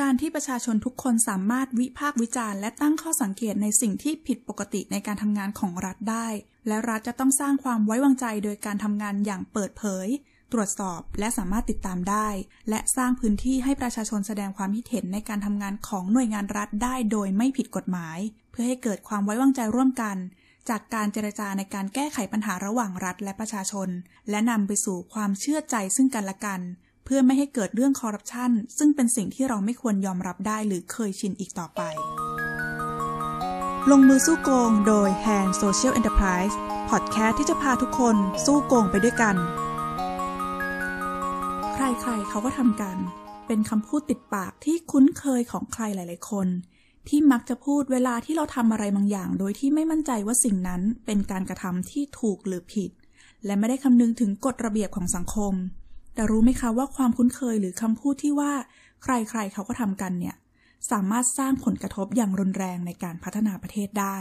การที่ประชาชนทุกคนสามารถวิพากษ์วิจารณ์และตั้งข้อสังเกตในสิ่งที่ผิดปกติในการทำงานของรัฐได้ และรัฐจะต้องสร้างความไว้วางใจโดยการทำงานอย่างเปิดเผย ตรวจสอบและสามารถติดตามได้ และสร้างพื้นที่ให้ประชาชนแสดงความคิดเห็นในการทำงานของหน่วยงานรัฐได้โดยไม่ผิดกฎหมาย เพื่อให้เกิดความไว้วางใจร่วมกัน จากการเจรจาในการแก้ไขปัญหาระหว่างรัฐและประชาชน และนำไปสู่ความเชื่อใจซึ่งกันและกัน เพื่อไม่ให้เกิดเรื่องคอร์รัปชันซึ่งเป็นสิ่งที่เราไม่ควรยอมรับได้หรือเคยชินอีกต่อไป ลงมือสู้โกงโดย Hand Social Enterprise พอดแคสต์ที่จะพาทุกคนสู้โกงไปด้วยกัน ใครๆเขาก็ทำกัน เป็นคำพูดติดปากที่คุ้นเคยของใครหลาย ๆ คนที่มักจะพูดเวลาที่เราทำอะไรบางอย่าง โดยที่ไม่มั่นใจว่าสิ่งนั้นเป็นการกระทำที่ถูกหรือผิด และไม่ได้คำนึงถึงกฎระเบียบของสังคม แต่รู้ไหมคะว่าความคุ้นเคยหรือคำพูดที่ว่า ใครๆเขาก็ทำกันเนี่ย สามารถสร้างผลกระทบอย่างรุนแรงในการพัฒนาประเทศได้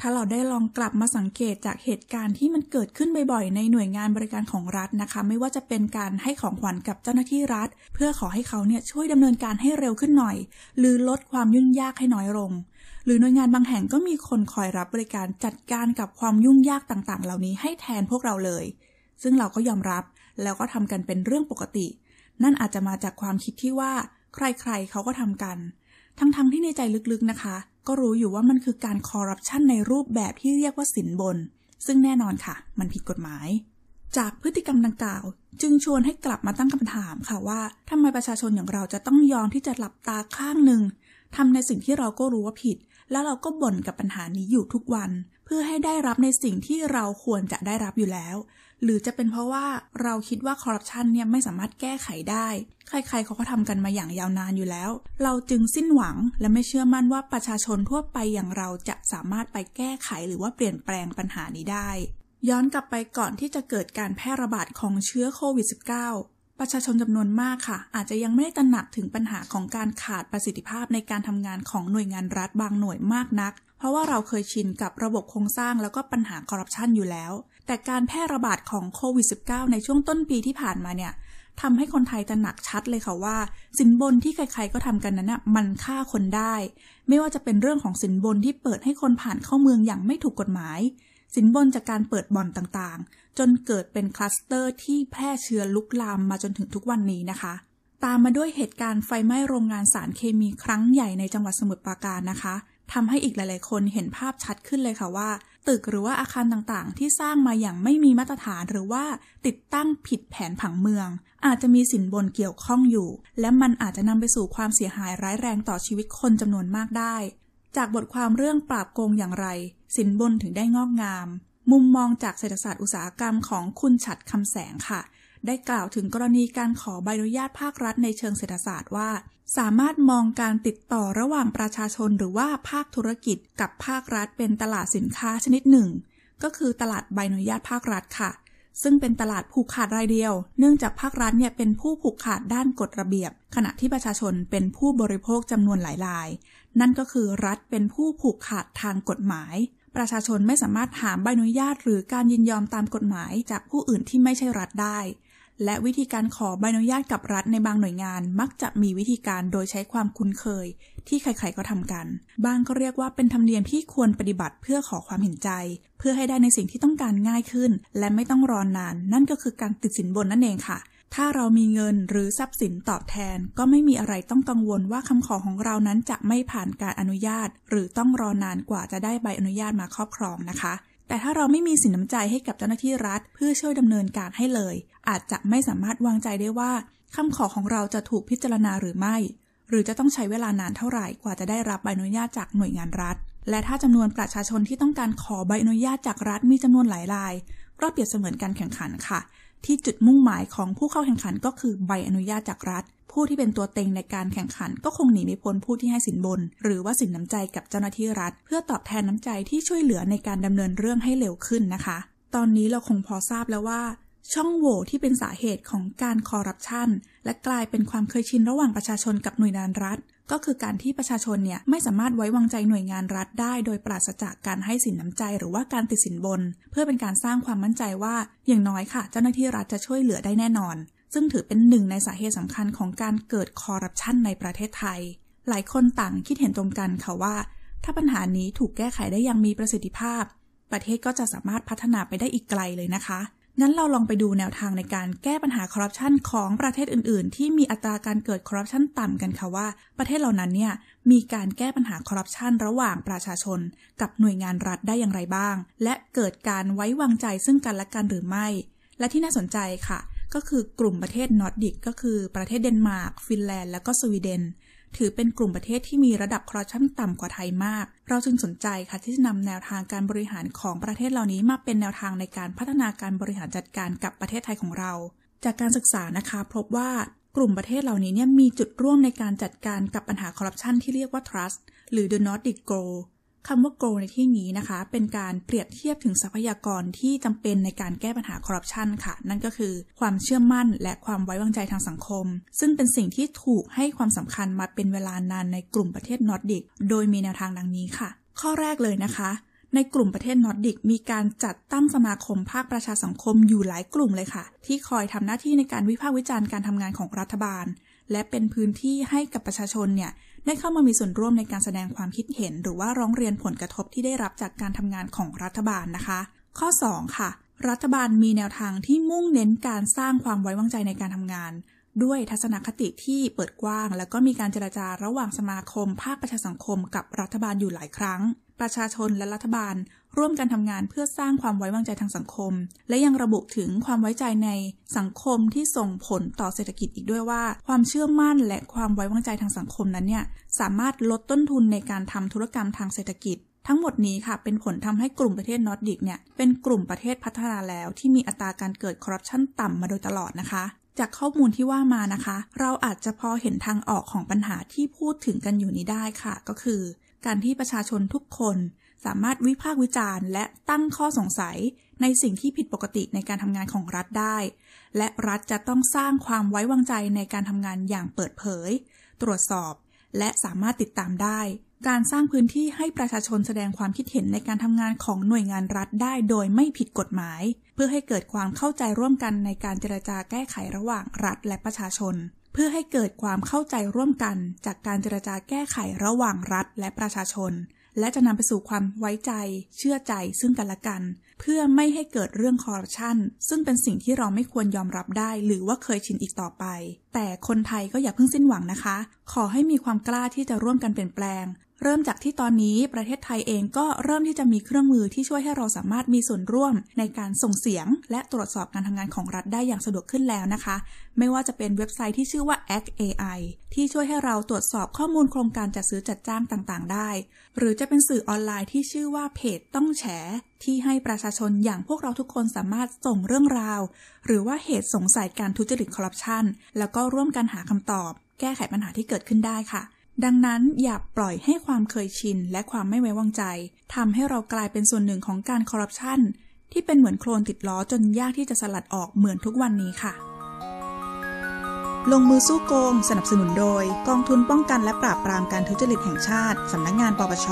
ถ้าเราได้ลองกลับมาสังเกตจากเหตุการณ์ที่มันเกิดขึ้นบ่อยๆ ในหน่วยงานบริการของรัฐนะคะ ไม่ว่าจะเป็นการให้ของขวัญกับเจ้าหน้าที่รัฐ เพื่อขอให้เขาเนี่ยช่วยดำเนินการให้เร็วขึ้นหน่อย หรือลดความยุ่งยากให้น้อยลง หรือหน่วยงานบางแห่งก็มีคนคอยรับบริการจัดการกับความยุ่งยากต่างๆ เหล่านี้ให้แทนพวกเราเลย ซึ่งเราก็ยอมรับ แล้วก็ทำกันเป็นเรื่องปกติ นั่นอาจจะมาจากความคิดที่ว่า ใครๆเขาก็ทำกัน ทั้งๆทที่ในใจลึกๆนะคะ ก็รู้อยู่ว่ามันคือการคอร์รัปชันในรูปแบบที่เรียกว่าสินบน ซึ่งแน่นอนค่ะ มันผิดกฎหมาย จากพฤติกรรมดังกล่าว จึงชวนให้กลับมาตั้งคำถามค่ะว่าทำไมประชาชนอย่างเราจะต้องยอมที่จะหลับตาข้างหนึ่งทำในสิ่งที่เราก็รู้ว่าผิด แล้วเราก็บ่นกับปัญหานี้อยู่ทุกวัน เพื่อให้ได้รับในสิ่งที่เราควรจะได้รับอยู่แล้ว หรือจะเป็นเพราะว่าเราคิดว่าคอร์รัปชันเนี่ยไม่สามารถแก้ไขได้ ใครๆเขาก็ทำกันมาอย่างยาวนานอยู่แล้ว เราจึงสิ้นหวังและไม่เชื่อมั่นว่าประชาชนทั่วไปอย่างเราจะสามารถไปแก้ไขหรือว่าเปลี่ยนแปลงปัญหานี้ได้ย้อนกลับไปก่อนที่จะเกิดการแพร่ระบาดของเชื้อโควิด -19 ประชาชนจำนวนมากค่ะ อาจจะยังไม่ได้ตระหนักถึงปัญหาของการขาดประสิทธิภาพในการทำงานของหน่วยงานรัฐบางหน่วยมากนัก เพราะว่าเราเคยชินกับระบบโครงสร้างแล้วก็ปัญหาคอร์รัปชันอยู่แล้ว แต่การแพร่ระบาดของโควิด -19 ในช่วงต้นปีที่ผ่านมาเนี่ยทำให้คนไทยตระหนักชัดเลยค่ะว่า สินบนที่ใครๆก็ทำกันนั้นนะมันฆ่าคนได้ ไม่ว่าจะเป็นเรื่องของสินบนที่เปิดให้คนผ่านเข้าเมืองอย่างไม่ถูกกฎหมาย สินบนจากการเปิดบ่อนต่างๆ จนเกิดเป็นคลัสเตอร์ที่แพร่เชื้อลุกลามมาจนถึงทุกวันนี้นะคะ ตามมาด้วยเหตุการณ์ไฟไหม้โรงงานสารเคมีครั้งใหญ่ในจังหวัดสมุทรปราการนะคะทำให้อีกหลาย ๆ คนเห็นภาพชัดขึ้นเลยค่ะว่า ตึกหรือว่าอาคารต่างๆ ที่สร้างมาอย่างไม่มีมาตรฐานหรือว่าติดตั้งผิดแผนผังเมือง อาจจะมีสินบนเกี่ยวข้องอยู่ และมันอาจจะนำไปสู่ความเสียหายร้ายแรงต่อชีวิตคนจำนวนมากได้ จากบทความเรื่องปราบโกงอย่างไร สินบนถึงได้งอกงาม มุมมองจากเศรษฐศาสตร์อุตสาหกรรมของคุณฉัดคำแสงค่ะ ได้กล่าวถึงกรณีการขอใบอนุญาตภาครัฐในเชิงเศรษฐศาสตร์ว่า สามารถมองการติดต่อระหว่างประชาชนหรือว่าภาคธุรกิจกับภาครัฐ เป็นตลาดสินค้าชนิดหนึ่ง ก็คือตลาดใบอนุญาตภาครัฐค่ะซึ่งเป็นตลาดผูกขาดรายเดียว เนื่องจากภาครัฐเนี่ยเป็นผู้ผูกขาดด้านกฎระเบียบ ขณะที่ประชาชนเป็นผู้บริโภคจำนวนหลายราย นั่นก็คือรัฐเป็นผู้ผูกขาดทางกฎหมาย ประชาชนไม่สามารถหาใบอนุญาต หรือการยินยอมตามกฎหมายจากผู้อื่นที่ไม่ใช่รัฐได้ และวิธีการขอใบอนุญาตกับรัฐในบางหน่วยงาน มักจะมีวิธีการโดยใช้ความคุ้นเคย ที่ใครๆก็ทำกัน บางก็เรียกว่าเป็นธรรมเนียมที่ควรปฏิบัติเพื่อขอความเห็นใจ เพื่อให้ได้ในสิ่งที่ต้องการง่ายขึ้น และไม่ต้องรอนนาน นั่นก็คือการติดสินบนนั่นเองค่ะ ถ้าเรามีเงินหรือทรัพย์สินตอบแทน ก็ไม่มีอะไรต้องกังวลว่าคำขอของเรานั้นจะไม่ผ่านการอนุญาต หรือต้องรอนานกว่าจะได้ใบอนุญาตมาครอบครองนะคะ แต่ถ้าเราไม่มีสินน้ำใจให้กับเจ้าหน้าที่รัฐ เพื่อช่วยดำเนินการให้เลย อาจจะไม่สามารถวางใจได้ว่าคำขอของเราจะถูกพิจารณาหรือไม่ หรือจะต้องใช้เวลานานเท่าไหร่กว่าจะได้รับใบอนุญาตจากหน่วยงานรัฐ และถ้าจำนวนประชาชนที่ต้องการขอใบอนุญาตจากรัฐมีจำนวนหลายรายก็เปรียบเสมือนการแข่งขันค่ะ ที่จุดมุ่งหมายของผู้เข้าแข่งขันก็คือใบอนุญาตจากรัฐ ผู้ที่เป็นตัวเต็งในการแข่งขันก็คงหนีไม่พ้นผู้ที่ให้สินบน หรือว่าสินน้ำใจกับเจ้าหน้าที่รัฐ เพื่อตอบแทนน้ำใจที่ช่วยเหลือในการดำเนินเรื่องให้เร็วขึ้นนะคะ ตอนนี้เราคงพอทราบแล้วว่า ช่องโหว่ที่เป็นสาเหตุของการคอร์รัปชันและกลายเป็นความเคยชินระหว่างประชาชนกับหน่วยงานรัฐ ก็คือการที่ประชาชนเนี่ยไม่สามารถไว้วางใจหน่วยงานรัฐได้ โดยปราศจากการให้สินน้ำใจหรือว่าการติดสินบน เพื่อเป็นการสร้างความมั่นใจว่า อย่างน้อยค่ะ เจ้าหน้าที่รัฐจะช่วยเหลือได้แน่นอน ซึ่งถือเป็นหนึ่งในสาเหตุสำคัญของการเกิดคอร์รัปชันในประเทศไทย หลายคนต่างคิดเห็นตรงกันค่ะว่า ถ้าปัญหานี้ถูกแก้ไขได้อย่างมีประสิทธิภาพ ประเทศก็จะสามารถพัฒนาไปได้อีกไกลเลยนะคะ งั้นเราลองไปดูแนวทางในการแก้ปัญหาคอร์รัปชันของประเทศอื่น ๆ ที่มีอัตราการเกิดคอร์รัปชันต่ำกันค่ะว่า ประเทศเหล่านั้นเนี่ยมีการแก้ปัญหาคอร์รัปชันระหว่างประชาชน กับหน่วยงานรัฐได้อย่างไรบ้าง และเกิดการไว้วางใจซึ่งกันและกันหรือไม่ และที่น่าสนใจค่ะ ก็คือกลุ่มประเทศนอร์ดิกก็คือประเทศเดนมาร์ก ฟินแลนด์ และก็สวีเดน ถือเป็นกลุ่มประเทศที่มีระดับคอร์รัปชันต่ำกว่าไทยมาก เราจึงสนใจค่ะที่จะนำแนวทางการบริหารของประเทศเหล่านี้มาเป็นแนวทางในการพัฒนาการบริหารจัดการกับประเทศไทยของเรา จากการศึกษานะคะพบว่ากลุ่มประเทศเหล่านี้เนี่ยมีจุดร่วมในการจัดการกับปัญหาคอร์รัปชันที่เรียกว่า trust หรือ the Nordic Goal คำว่า grow ในที่นี้นะคะ เป็นการเปรียบเทียบถึงทรัพยากรที่จำเป็นในการแก้ปัญหาคอร์รัปชันค่ะ นั่นก็คือความเชื่อมั่นและความไว้วางใจทางสังคม ซึ่งเป็นสิ่งที่ถูกให้ความสำคัญมาเป็นเวลานานในกลุ่มประเทศนอร์ดิก โดยมีแนวทางดังนี้ค่ะ ข้อแรกเลยนะคะ ในกลุ่มประเทศนอร์ดิกมีการจัดตั้งสมาคมภาคประชาสังคมอยู่หลายกลุ่มเลยค่ะ ที่คอยทำหน้าที่ในการวิพากษ์วิจารณ์การทำงานของรัฐบาล และเป็นพื้นที่ให้กับประชาชนเนี่ยได้เข้ามามีส่วนร่วมในการแสดงความคิดเห็น หรือว่าร้องเรียนผลกระทบที่ได้รับจากการทำงานของรัฐบาลนะคะ ข้อ 2 ค่ะ รัฐบาลมีแนวทางที่มุ่งเน้นการสร้างความไว้วางใจในการทำงาน ด้วยทัศนคติที่เปิดกว้าง แล้วก็มีการเจราจาระหว่างสมาคม ภาคประชาสังคม กับรัฐบาลอยู่หลายครั้ง ประชาชนและรัฐบาล ร่วมกันทำงานเพื่อสร้างความไว้วางใจทางสังคม และยังระบุถึงความไว้ใจในสังคมที่ส่งผลต่อเศรษฐกิจอีกด้วยว่า ความเชื่อมั่นและความไว้วางใจทางสังคมนั้นเนี่ยสามารถลดต้นทุนในการทำธุรกรรมทางเศรษฐกิจทั้งหมดนี้ค่ะ เป็นผลทำให้กลุ่มประเทศนอร์ดิกเนี่ย เป็นกลุ่มประเทศพัฒนาแล้ว ที่มีอัตราการเกิดคอร์รัปชันต่ำมาโดยตลอดนะคะ จากข้อมูลที่ว่ามานะคะ เราอาจจะพอเห็นทางออกของปัญหาที่พูดถึงกันอยู่นี้ได้ค่ะ ก็คือ การที่ประชาชนทุกคนสามารถวิพากษ์วิจารณ์ และตั้งข้อสงสัยในสิ่งที่ผิดปกติในการทำงานของรัฐได้ และรัฐจะต้องสร้างความไว้วางใจในการทำงานอย่างเปิดเผย ตรวจสอบ และสามารถติดตามได้ การสร้างพื้นที่ให้ประชาชนแสดงความคิดเห็นในการทำงานของหน่วยงานรัฐได้โดยไม่ผิดกฎหมาย เพื่อให้เกิดความเข้าใจร่วมกันในการเจรจาแก้ไขระหว่างรัฐและประชาชน เพื่อให้เกิดความเข้าใจร่วมกันจากการเจรจาแก้ไขระหว่างรัฐและประชาชน และจะนำไปสู่ความไว้ใจ เชื่อใจซึ่งกันและกัน เพื่อไม่ให้เกิดเรื่องคอร์รัปชันซึ่งเป็นสิ่งที่เราไม่ควรยอมรับได้ หรือว่าเคยชินอีกต่อไป แต่คนไทยก็อย่าเพิ่งสิ้นหวังนะคะ ขอให้มีความกล้าที่จะร่วมกันเปลี่ยนแปลง เริ่มจากที่ตอนนี้ประเทศไทยเองก็เริ่มที่จะมีเครื่องมือที่ช่วยให้เราสามารถมีส่วนร่วม ในการส่งเสียง และตรวจสอบการทำงานของรัฐได้อย่างสะดวกขึ้นแล้วนะคะ ไม่ว่าจะเป็นเว็บไซต์ที่ชื่อว่า Act AI ที่ช่วยให้เราตรวจสอบข้อมูลโครงการจัดซื้อจัดจ้างต่างๆ ได้ หรือจะเป็นสื่อออนไลน์ที่ชื่อว่าเพจต้องแฉที่ให้ประชาชนอย่างพวกเราทุกคนสามารถส่งเรื่องราว หรือว่าเหตุสงสัยการทุจริตคอร์รัปชันแล้วก็ร่วมกันหาคำตอบ แก้ไขปัญหาที่เกิดขึ้นได้ค่ะ ดังนั้นอย่าปล่อยให้ความเคยชินและความไม่ไว้วางใจทำให้เรากลายเป็นส่วนหนึ่งของการคอร์รัปชันที่เป็นเหมือนโคลนติดล้อจนยากที่จะสลัดออกเหมือนทุกวันนี้ค่ะ ลงมือสู้โกง สนับสนุนโดย กองทุนป้องกันและปราบปรามการทุจริตแห่งชาติ สำนักงงานปปช